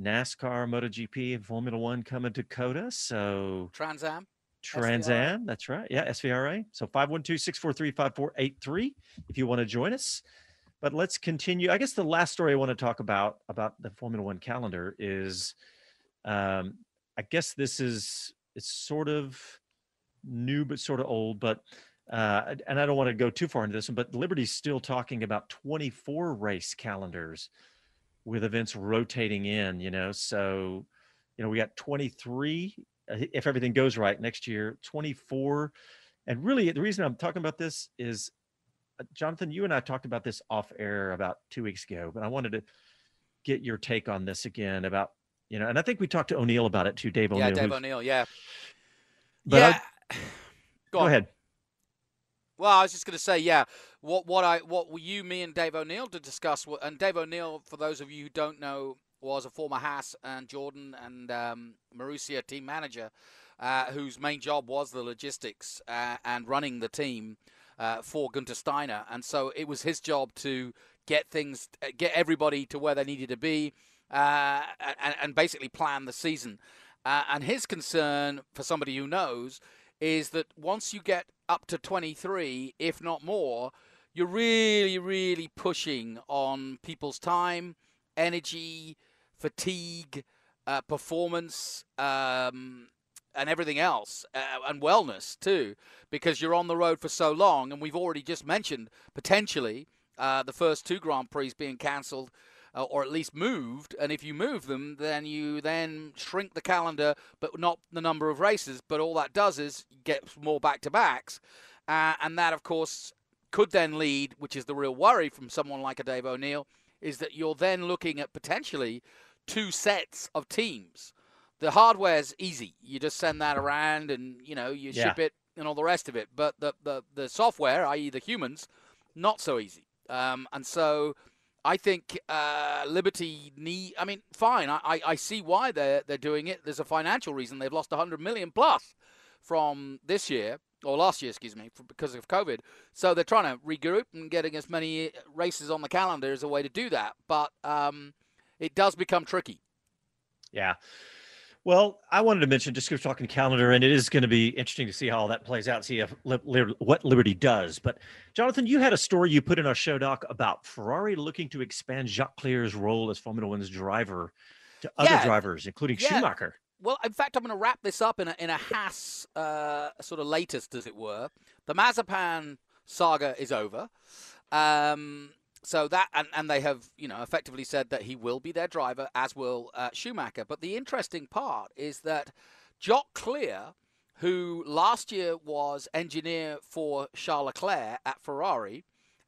Speaker 3: NASCAR, MotoGP, and Formula One coming to COTA. So
Speaker 4: Trans Am.
Speaker 3: Trans Am, that's right. Yeah, SVRA. So 512 643 5483 if you want to join us. But let's continue. I guess the last story I want to talk about about the Formula One calendar is um, I guess this is it's sort of new but sort of old, but uh, and I don't want to go too far into this one, but Liberty's still talking about 24 race calendars with events rotating in, you know. So, you know, we got 23 uh, if everything goes right next year 24 And really, the reason I'm talking about this is, uh, Jonathan, you and I talked about this off air about two weeks ago, but I wanted to get your take on this again about, you know, and I think we talked to O'Neill about it too, Dave O'Neill.
Speaker 4: Yeah, Dave O'Neill. Yeah.
Speaker 3: But
Speaker 4: yeah.
Speaker 3: Go,
Speaker 4: on.
Speaker 3: ahead.
Speaker 4: Well, I was just going to say, yeah, what what I what were you, me, and Dave O'Neill to discuss? And Dave O'Neill, for those of you who don't know, was a former Haas and Jordan and um, Marussia team manager, uh, whose main job was the logistics uh, and running the team uh, for Gunter Steiner, and so it was his job to get things, uh, get everybody to where they needed to be, uh, and, and basically plan the season. Uh, and his concern, for somebody who knows, is that once you get up to 23, if not more, you're really, really pushing on people's time, energy, fatigue, uh, performance, um, and everything else, uh, and wellness too, because you're on the road for so long. And we've already just mentioned potentially uh, the first two Grand Prix being cancelled uh, or at least moved. And if you move them, then you then shrink the calendar, but not the number of races. But all that does is get more back to backs. Uh, and that, of course, could then lead, which is the real worry from someone like a Dave O'Neill, is that you're then looking at potentially two sets of teams. The hardware's easy. You just send that around and, you know, you ship it and all the rest of it. But the, the, the software, i.e. the humans, not so easy. Um, and so I think uh, Liberty need. I mean, fine. I, I, see why they're they're doing it. There's a financial reason. They've lost 100 million plus from this year or last year, excuse me, because of COVID. So they're trying to regroup and getting as many races on the calendar as a way to do that. But um, it does become tricky.
Speaker 3: Yeah. Well, I wanted to mention just because we're talking calendar, and it is going to be interesting to see how all that plays out, see if, what Liberty does. But Jonathan, you had a story you put in our show doc about Ferrari looking to expand Jock Clear's role as Formula One's driver to other
Speaker 4: Yeah.
Speaker 3: drivers, including
Speaker 4: Yeah.
Speaker 3: Schumacher.
Speaker 4: Well, in fact, I'm going to wrap this up in a, in a Haas uh, sort of latest, as it were. The Mazepin saga is over. Um, so that and, and they have you know effectively said that he will be their driver, as will uh, Schumacher. But the interesting part is that Jock Clear, who last year was engineer for Charles Leclerc at Ferrari,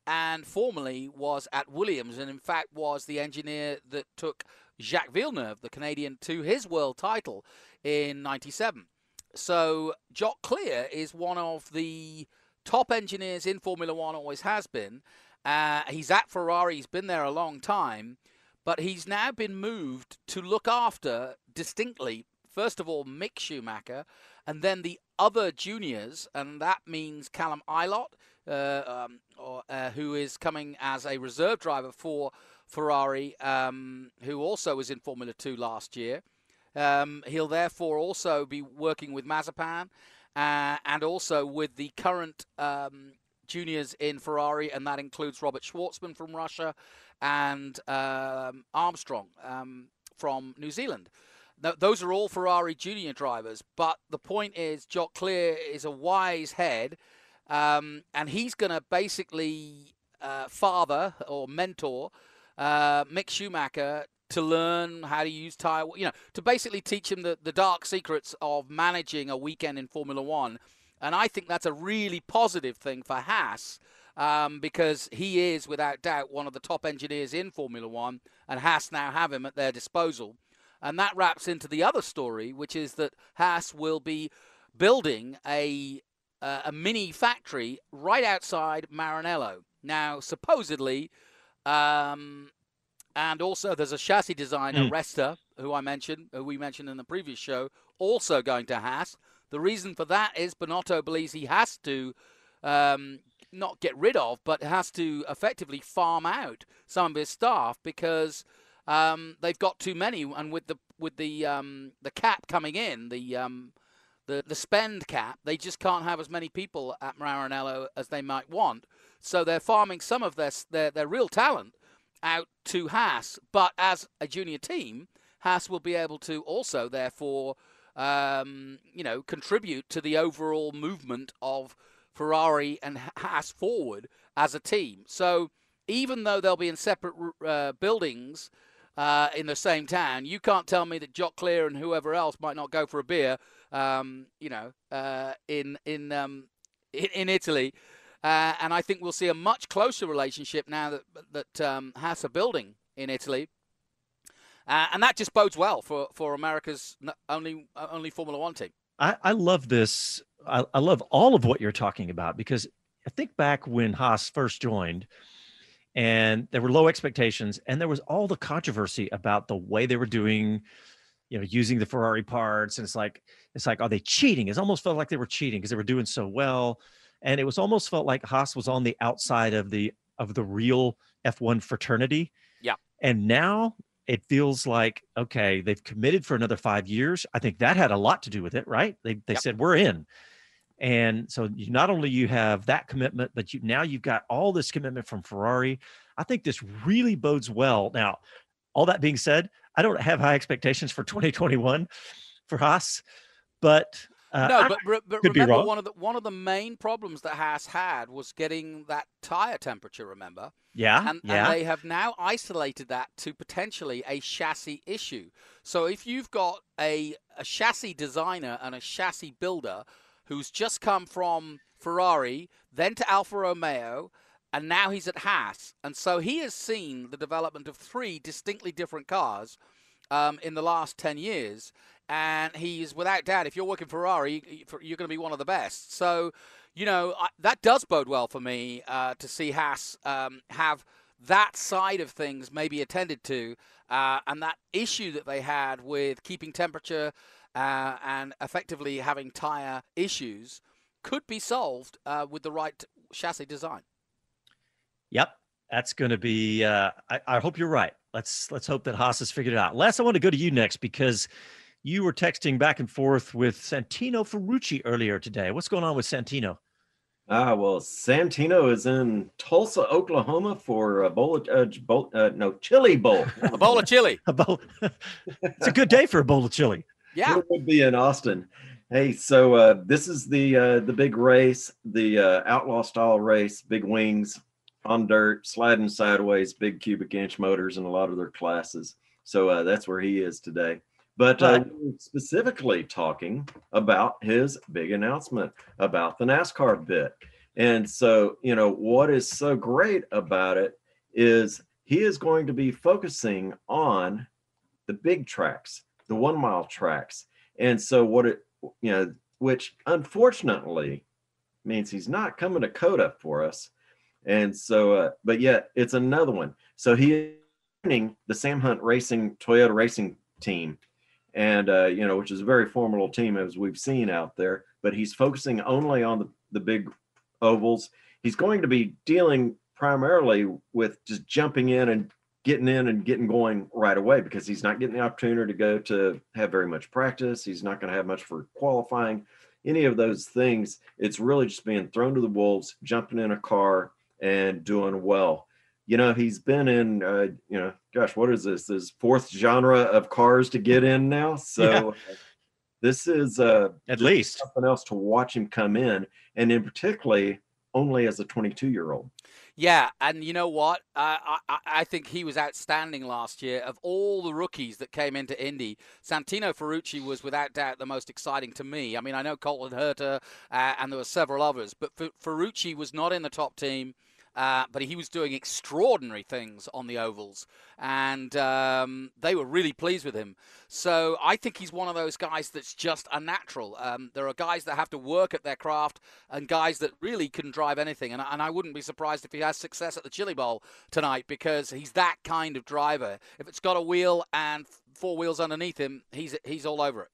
Speaker 4: and formerly was at Williams, and in fact was the engineer that took Jacques Villeneuve, the Canadian, to his world title in '97. So Jock Clear is one of the top engineers in Formula One, always has been. Uh, he's at Ferrari, he's been there a long time, but he's now been moved to look after distinctly, first of all, Mick Schumacher, and then the other juniors, and that means Callum Ilott, uh, um, or, uh, who is coming as a reserve driver for Ferrari, um, who also was in Formula 2 last year. Um, he'll therefore also be working with Mazepin uh, and also with the current um, juniors in Ferrari, and that includes Robert Shwartzman from Russia and um, Armstrong um, from New Zealand. Th- those are all Ferrari junior drivers, but the point is, Jock Clear is a wise head, um, and he's going to basically uh, father or mentor uh, Mick Schumacher to learn how to use tire, you know, to basically teach him the, the dark secrets of managing a weekend in Formula One. And I think that's a really positive thing for Haas um, because he is, without doubt, one of the top engineers in Formula One, and Haas now have him at their disposal. And that wraps into the other story, which is that Haas will be building a uh, a mini factory right outside Maranello. Now, supposedly, um, and also there's a chassis designer,
Speaker 3: Hmm.
Speaker 4: Resta, who I mentioned, who we mentioned in the previous show, also going to Haas. The reason for that is Binotto believes he has to um, not get rid of, but has to effectively farm out some of his staff because um, they've got too many, and with the with the um, the cap coming in, the um, the the spend cap, they just can't have as many people at Maranello as they might want. So they're farming some of their their, their real talent out to Haas, but as a junior team, Haas will be able to also therefore um, you know contribute to the overall movement of Ferrari and Haas forward as a team. So even though they'll be in separate uh, buildings uh, in the same town, you can't tell me that Jock Clear and whoever else might not go for a beer, um, you know, uh, in in um, in, in Italy. Uh, and I think we'll see a much closer relationship now that that um, Haas are building in Italy. Uh, and that just bodes well for, for America's only only Formula One team.
Speaker 3: I, I love this. I, I love all of what you're talking about because I think back when Haas first joined, and there were low expectations, and there was all the controversy about the way they were doing, you know, using the Ferrari parts, and it's like it's like are they cheating? It almost felt like they were cheating because they were doing so well, and it was almost felt like Haas was on the outside of the of the real F1 fraternity.
Speaker 4: Yeah.
Speaker 3: And now it feels like okay they've committed for another five years. I think that had a lot to do with it right? They, they yep. said we're in. And so you, not only you have that commitment but you now you've got all this commitment from ferrari. I think this really bodes well. Now all that being said i don't have high expectations for 2021 for haas but uh,
Speaker 4: no, but, but, but remember one of the one of the main problems that Haas had was getting that tire temperature. Remember?
Speaker 3: Yeah,
Speaker 4: and,
Speaker 3: yeah.
Speaker 4: And they have now isolated that to potentially a chassis issue. So if you've got a a chassis designer and a chassis builder who's just come from Ferrari, then to Alfa Romeo, and now he's at Haas, and so he has seen the development of three distinctly different cars um, in the last ten years and he's without doubt, if you're working Ferrari, you're going to be one of the best. So, you know, that does bode well for me uh, to see Haas um, have that side of things maybe attended to, uh, and that issue that they had with keeping temperature uh, and effectively having tire issues could be solved uh, with the right chassis design.
Speaker 3: Yep, that's going to be. Uh, I, I hope you're right. Let's let's hope that Haas has figured it out. Les, I want to go to you next because you were texting back and forth with Santino Ferrucci earlier today. What's going on with Santino?
Speaker 5: Ah, well, Santino is in Tulsa, Oklahoma for a bowl of uh, bowl, uh, no chili bowl.
Speaker 4: a bowl of chili.
Speaker 3: a bowl. it's a good day for a bowl of chili.
Speaker 4: Yeah,
Speaker 5: it would be in Austin. Hey, so uh, this is the uh, the big race, the uh, outlaw style race, big wings on dirt, sliding sideways, big cubic inch motors in a lot of their classes. So uh, that's where he is today but uh, specifically talking about his big announcement about the NASCAR bit. And so, you know, what is so great about it is he is going to be focusing on the big tracks, the one mile tracks. And so, what it, you know, which unfortunately means he's not coming to COTA for us. And so, uh, but yet it's another one. So he is the Sam Hunt Racing Toyota Racing team and uh, you know, which is a very formidable team as we've seen out there. But he's focusing only on the, the big ovals. He's going to be dealing primarily with just jumping in and getting in and getting going right away because he's not getting the opportunity to go to have very much practice. He's not going to have much for qualifying, any of those things. It's really just being thrown to the wolves, jumping in a car and doing well you know he's been in uh, you know gosh what is this this fourth genre of cars to get in now so yeah. Uh, this is uh
Speaker 3: at least
Speaker 5: something else to watch him come in and in particularly only as a 22 year old
Speaker 4: yeah, and you know what? Uh, I I think he was outstanding last year. Of all the rookies that came into Indy, Santino Ferrucci was without doubt the most exciting to me. I mean, I know Colton Herta uh, and there were several others, but Ferrucci was not in the top team. Uh, but he was doing extraordinary things on the ovals, and um, they were really pleased with him. So I think he's one of those guys that's just a natural. Um, there are guys that have to work at their craft, and guys that really can drive anything. And, and I wouldn't be surprised if he has success at the Chili Bowl tonight because he's that kind of driver. If it's got a wheel and four wheels underneath him, he's he's all over it.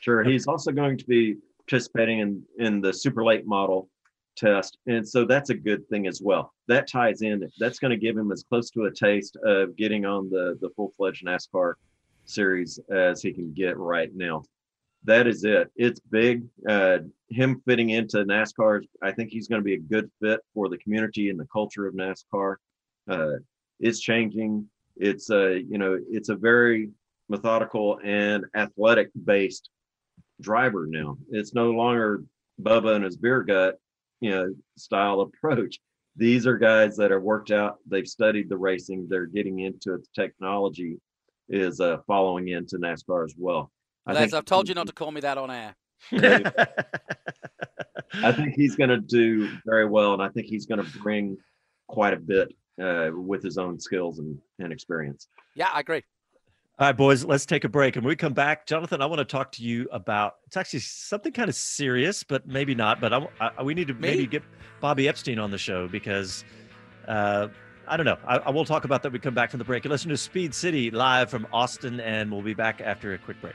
Speaker 5: Sure, he's also going to be participating in in the super late model test. And so that's a good thing as well. That ties in. That's going to give him as close to a taste of getting on the, the full fledged NASCAR series as he can get right now. That is it. It's big. Uh, him fitting into NASCAR, I think he's going to be a good fit for the community and the culture of NASCAR. Uh, it's changing. It's a, you know, it's a very methodical and athletic based driver now. It's no longer Bubba and his beer gut you know style approach these are guys that have worked out they've studied the racing they're getting into it the technology is uh, following into nascar as well
Speaker 4: I Les, i've told you not to call me that on air
Speaker 5: I think he's going to do very well, and I think he's going to bring quite a bit uh, with his own skills and, and experience.
Speaker 4: Yeah, I agree.
Speaker 3: All right, boys, let's take a break. And when we come back, Jonathan, I want to talk to you about it's actually something kind of serious, but maybe not. But I, I, we need to
Speaker 4: Me?
Speaker 3: maybe get Bobby Epstein on the show because uh, I don't know. I, I will talk about that when we come back from the break. You listen to Speed City live from Austin, and we'll be back after a quick break.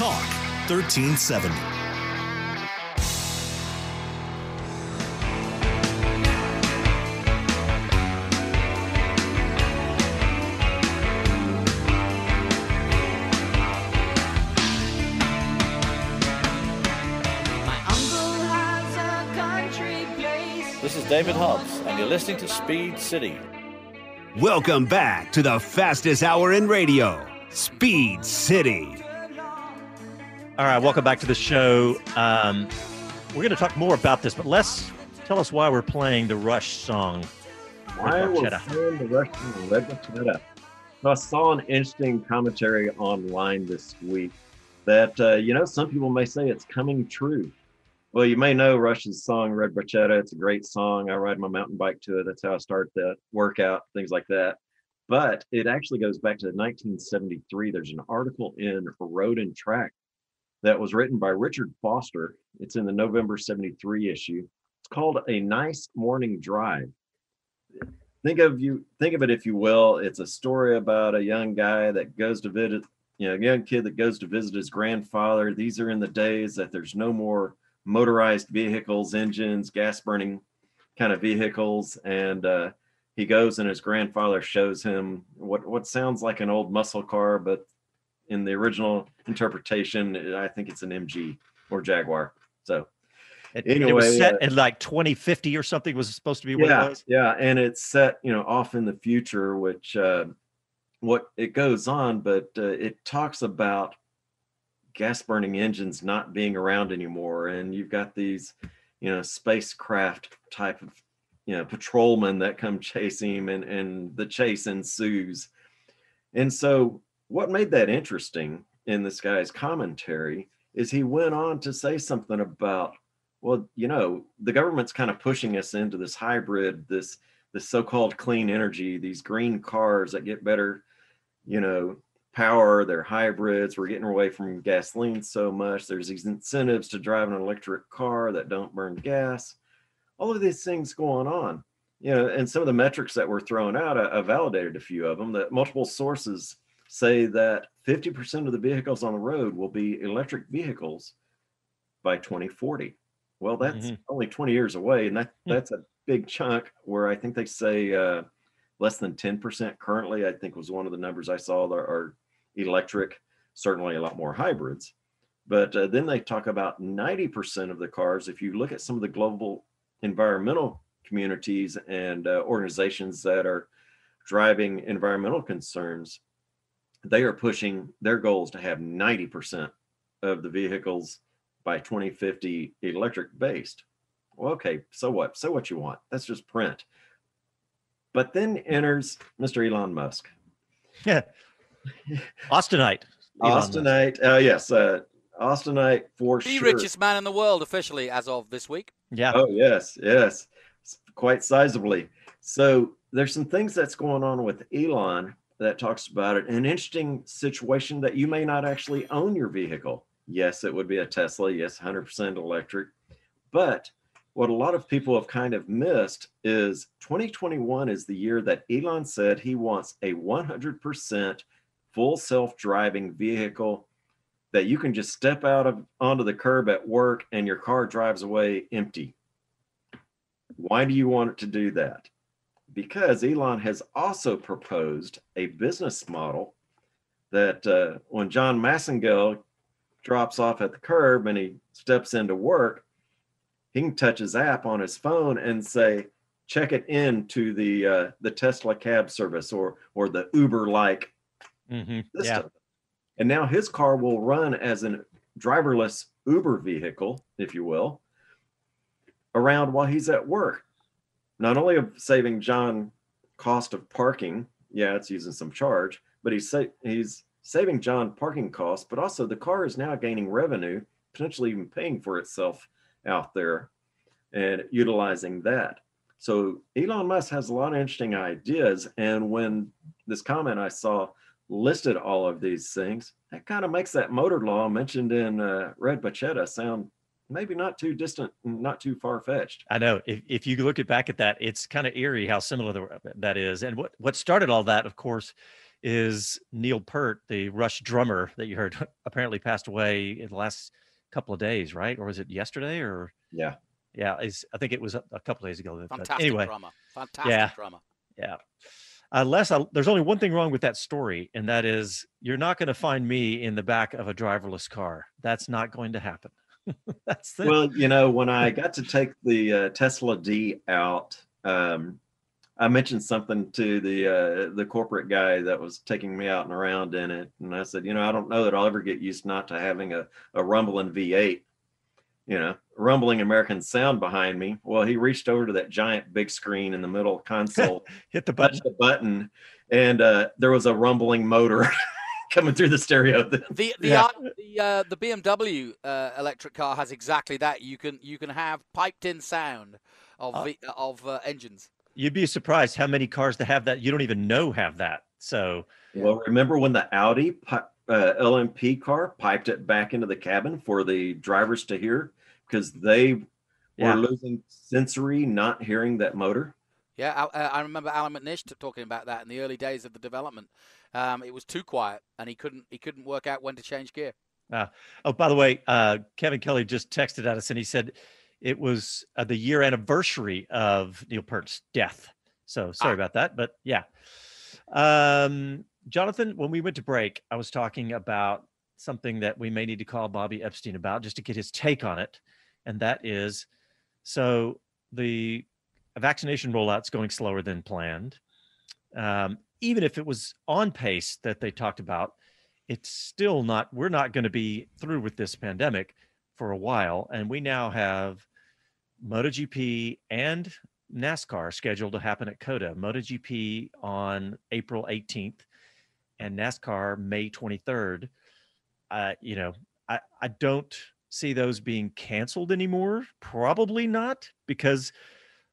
Speaker 8: Talk 1370.
Speaker 12: This is David Hobbs, and you're listening to Speed City.
Speaker 2: Welcome back to the fastest hour in radio, Speed City.
Speaker 3: All right, welcome back to the show. Um, we're going to talk more about this, but Les, tell us why we're playing the Rush song.
Speaker 5: Why we're playing the Russian Red Barchetta. So I saw an interesting commentary online this week that uh, you know some people may say it's coming true. Well, you may know Rush's song Red Barchetta. It's a great song. I ride my mountain bike to it. That's how I start that workout, things like that. But it actually goes back to 1973. There's an article in Road and Track that was written by Richard Foster. It's in the November 73 issue. It's called A Nice Morning Drive think of you think of it if you will it's a story about a young guy that goes to visit you know a young kid that goes to visit his grandfather these are in the days that there's no more motorized vehicles engines gas burning kind of vehicles and uh, he goes and his grandfather shows him what what sounds like an old muscle car but in the original interpretation i think it's an mg or jaguar so
Speaker 3: It, it was set
Speaker 5: uh,
Speaker 3: in like 2050 or something. Was supposed to be what
Speaker 5: yeah,
Speaker 3: it was.
Speaker 5: Yeah, and it's set, you know, off in the future, which uh, what it goes on, but uh, it talks about gas burning engines not being around anymore, and you've got these, you know, spacecraft type of, you know, patrolmen that come chase him, and and the chase ensues, and so what made that interesting in this guy's commentary is he went on to say something about well you know the government's kind of pushing us into this hybrid this this so-called clean energy these green cars that get better you know power they're hybrids we're getting away from gasoline so much there's these incentives to drive an electric car that don't burn gas. All of these things going on you know and some of the metrics that were thrown out i, I validated a few of them that multiple sources say that 50% of the vehicles on the road will be electric vehicles by 2040 well, that's
Speaker 3: Mhm.
Speaker 5: only 20 years away, and that that's a big chunk. Where I think they say uh, less than 10% currently. I think was one of the numbers I saw that are electric. Certainly, a lot more hybrids. But uh, then they talk about 90% of the cars. If you look at some of the global environmental communities and uh, organizations that are driving environmental concerns, they are pushing their goals to have 90% of the vehicles by 2050 electric based. Well, okay, so what? So what you want? That's just print. But then enters Mr. Elon Musk.
Speaker 3: Yeah. Austinite. Elon Musk.
Speaker 5: Austinite. Uh, yes, uh, Austinite for
Speaker 4: The
Speaker 5: sure.
Speaker 4: richest man in the world officially as of this week.
Speaker 3: Yeah.
Speaker 5: Oh yes, yes. quite sizably. So there's some things that's going on with Elon that talks about it. An interesting situation that you may not actually own your vehicle. Yes, it would be a Tesla. Yes, 100% electric. But what a lot of people have kind of missed is 2021 is the year that Elon said he wants a 100% full self-driving vehicle that you can just step out of onto the curb at work and your car drives away empty. Why do you want it to do that? Because Elon has also proposed a business model that uh, when John Massengill drops off at the curb and he steps into work, he can touch his app on his phone and say, check it into the uh, the Tesla cab service or or the Uber like
Speaker 3: mm-hmm.
Speaker 5: system.
Speaker 3: Yeah.
Speaker 5: And now his car will run as a driverless Uber vehicle, if you will, around while he's at work. Not only of saving John cost of parking, yeah, it's using some charge, but he's sa- he's saving John parking costs, but also the car is now gaining revenue, potentially even paying for itself out there and utilizing that. So Elon Musk has a lot of interesting ideas. And when this comment I saw listed all of these things, that kind of makes that motor law mentioned in uh, Red Barchetta sound maybe not too distant, not too far fetched.
Speaker 3: I know. If, if you look at back at that, it's kind of eerie how similar that is. And what, what started all that, of course, is Neil Peart, the Rush drummer that you heard apparently passed away in the last couple of days, right? Or was it yesterday? Or
Speaker 5: yeah,
Speaker 3: yeah, I think it was a, a couple days ago.
Speaker 4: Fantastic
Speaker 3: but anyway,
Speaker 4: drummer. Fantastic
Speaker 3: yeah,
Speaker 4: drummer.
Speaker 3: Yeah. Unless I, there's only one thing wrong with that story, and that is you're not going to find me in the back of a driverless car. That's not going to happen. That's the...
Speaker 5: well, you know, when I got to take the uh, Tesla D out, um, I mentioned something to the uh, the corporate guy that was taking me out and around in it, and I said, you know, I don't know that I'll ever get used not to having a, a rumbling V8, you know, rumbling American sound behind me. Well, he reached over to that giant big screen in the middle console,
Speaker 3: hit the button,
Speaker 5: the button, and uh, there was a rumbling motor. coming through the stereo.
Speaker 4: The the yeah. the, uh, the BMW uh, electric car has exactly that. You can you can have piped in sound of uh, v, of uh, engines
Speaker 3: you'd be surprised how many cars that have that you don't even know have that. So,
Speaker 5: well, remember when the Audi uh, LMP car piped it back into the cabin for the drivers to hear because they yeah. were losing sensory, not hearing that motor.
Speaker 4: Yeah, I, I remember Allan McNish talking about that in the early days of the development. Um, it was too quiet, and he couldn't he couldn't work out when to change gear.
Speaker 3: Uh, oh, by the way, uh, Kevin Kelly just texted at us, and he said it was uh, the year anniversary of Neil Peart's death. So sorry ah. about that, but yeah. Um, Jonathan, when we went to break, I was talking about something that we may need to call Bobby Epstein about just to get his take on it. And that is so the vaccination rollout's going slower than planned. Um, even if it was on pace that they talked about, it's still not, we're not going to be through with this pandemic for a while. And we now have MotoGP and NASCAR scheduled to happen at COTA. MotoGP on April 18th and NASCAR May 23rd. Uh, you know, I, I don't see those being canceled anymore. Probably not, because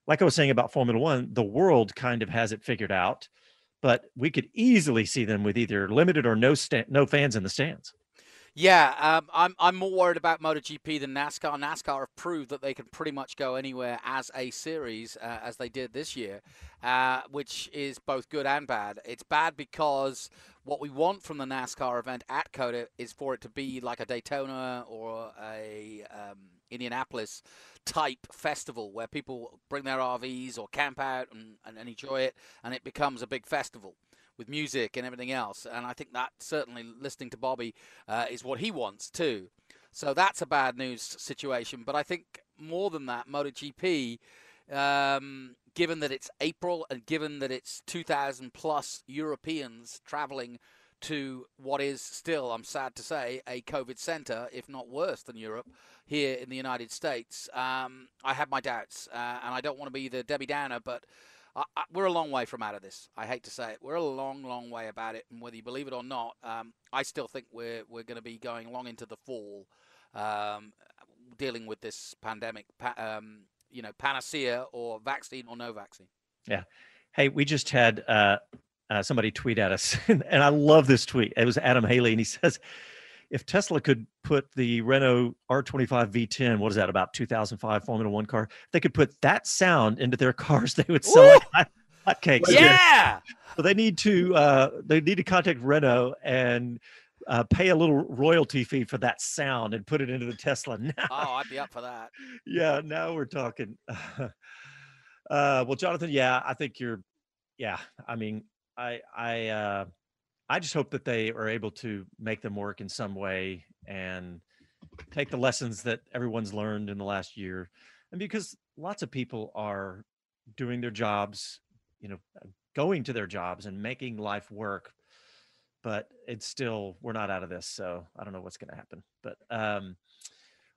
Speaker 3: like I was saying about Formula One, the world kind of has it figured out. But we could easily see them with either limited or no sta- no fans in the stands.
Speaker 4: Yeah, um, I'm I'm more worried about MotoGP than NASCAR. NASCAR have proved that they can pretty much go anywhere as a series, uh, as they did this year, uh, which is both good and bad. It's bad because what we want from the NASCAR event at COTA is for it to be like a Daytona or a um, Indianapolis type festival where people bring their RVs or camp out and, and, and enjoy it, and it becomes a big festival with music and everything else. And I think that certainly listening to Bobby uh, is what he wants too. So that's a bad news situation. But I think more than that, MotoGP, um, given that it's April and given that it's 2,000 plus Europeans traveling to what is still, I'm sad to say, a COVID center, if not worse than Europe, here in the United States, um, I have my doubts. Uh, and I don't want to be the Debbie Downer, but I, I, we're a long way from out of this. I hate to say it, we're a long, long way about it. And whether you believe it or not, um, I still think we're we're going to be going long into the fall, um, dealing with this pandemic pa- um, you know panacea or vaccine or no vaccine.
Speaker 3: Yeah. Hey, we just had uh, uh, somebody tweet at us, and, and I love this tweet. It was Adam Haley, and he says, "If Tesla could put the Renault R25 V10, what is that about 2005 Formula One car? They could put that sound into their cars. They would sell like hot- hotcakes.
Speaker 4: Yeah.
Speaker 3: So they need to uh, they need to contact Renault and uh, pay a little royalty fee for that sound and put it into the Tesla. Now,
Speaker 4: Oh, I'd be up for that.
Speaker 3: yeah, now we're talking. uh, well, Jonathan, yeah, I think you're. Yeah, I mean, I I uh, I just hope that they are able to make them work in some way and take the lessons that everyone's learned in the last year, and because lots of people are doing their jobs, you know, going to their jobs and making life work but it's still we're not out of this so i don't know what's going to happen. But um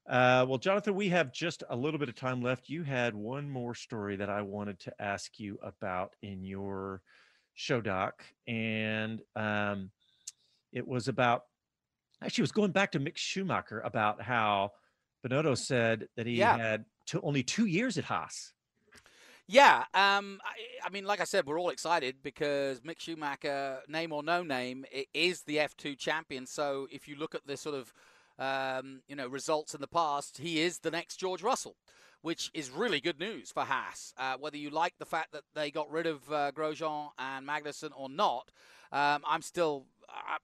Speaker 3: uh well jonathan we have just a little bit of time left. You had one more story that i wanted to ask you about in your show doc and um it was about actually it was going back to mick schumacher about how Binotto said that he
Speaker 4: Yeah.
Speaker 3: had to only two years at haas
Speaker 4: Yeah, um, I, I mean, like I said, we're all excited because Mick Schumacher, name or no name, is the F2 champion. So if you look at the sort of, um, you know, results in the past, he is the next George Russell, which is really good news for Haas. Uh, whether you like the fact that they got rid of uh, Grosjean and Magnussen or not, um, I'm still,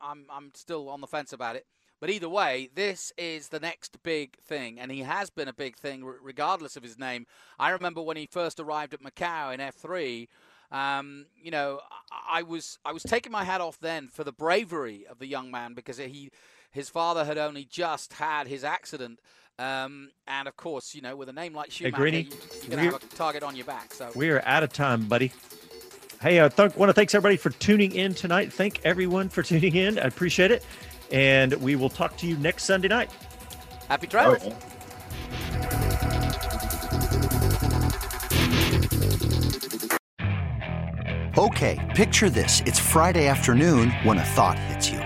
Speaker 4: I'm, I'm still on the fence about it. But either way, this is the next big thing, and he has been a big thing regardless of his name. I remember when he first arrived at Macau in F3. Um, you know, I, I was I was taking my hat off then for the bravery of the young man because he, his father had only just had his accident, um, and of course, you know, with a name like
Speaker 3: Hey,
Speaker 4: Schumacher,
Speaker 3: Greeny,
Speaker 4: you, you're gonna have a target on your back. So
Speaker 3: We are out of time, buddy. Hey, I th- want to thanks everybody for tuning in tonight. Thank everyone for tuning in. I appreciate it. And we will talk to you next Sunday night.
Speaker 4: happy travels.
Speaker 13: Okay, picture this. It's Friday afternoon when a thought hits you.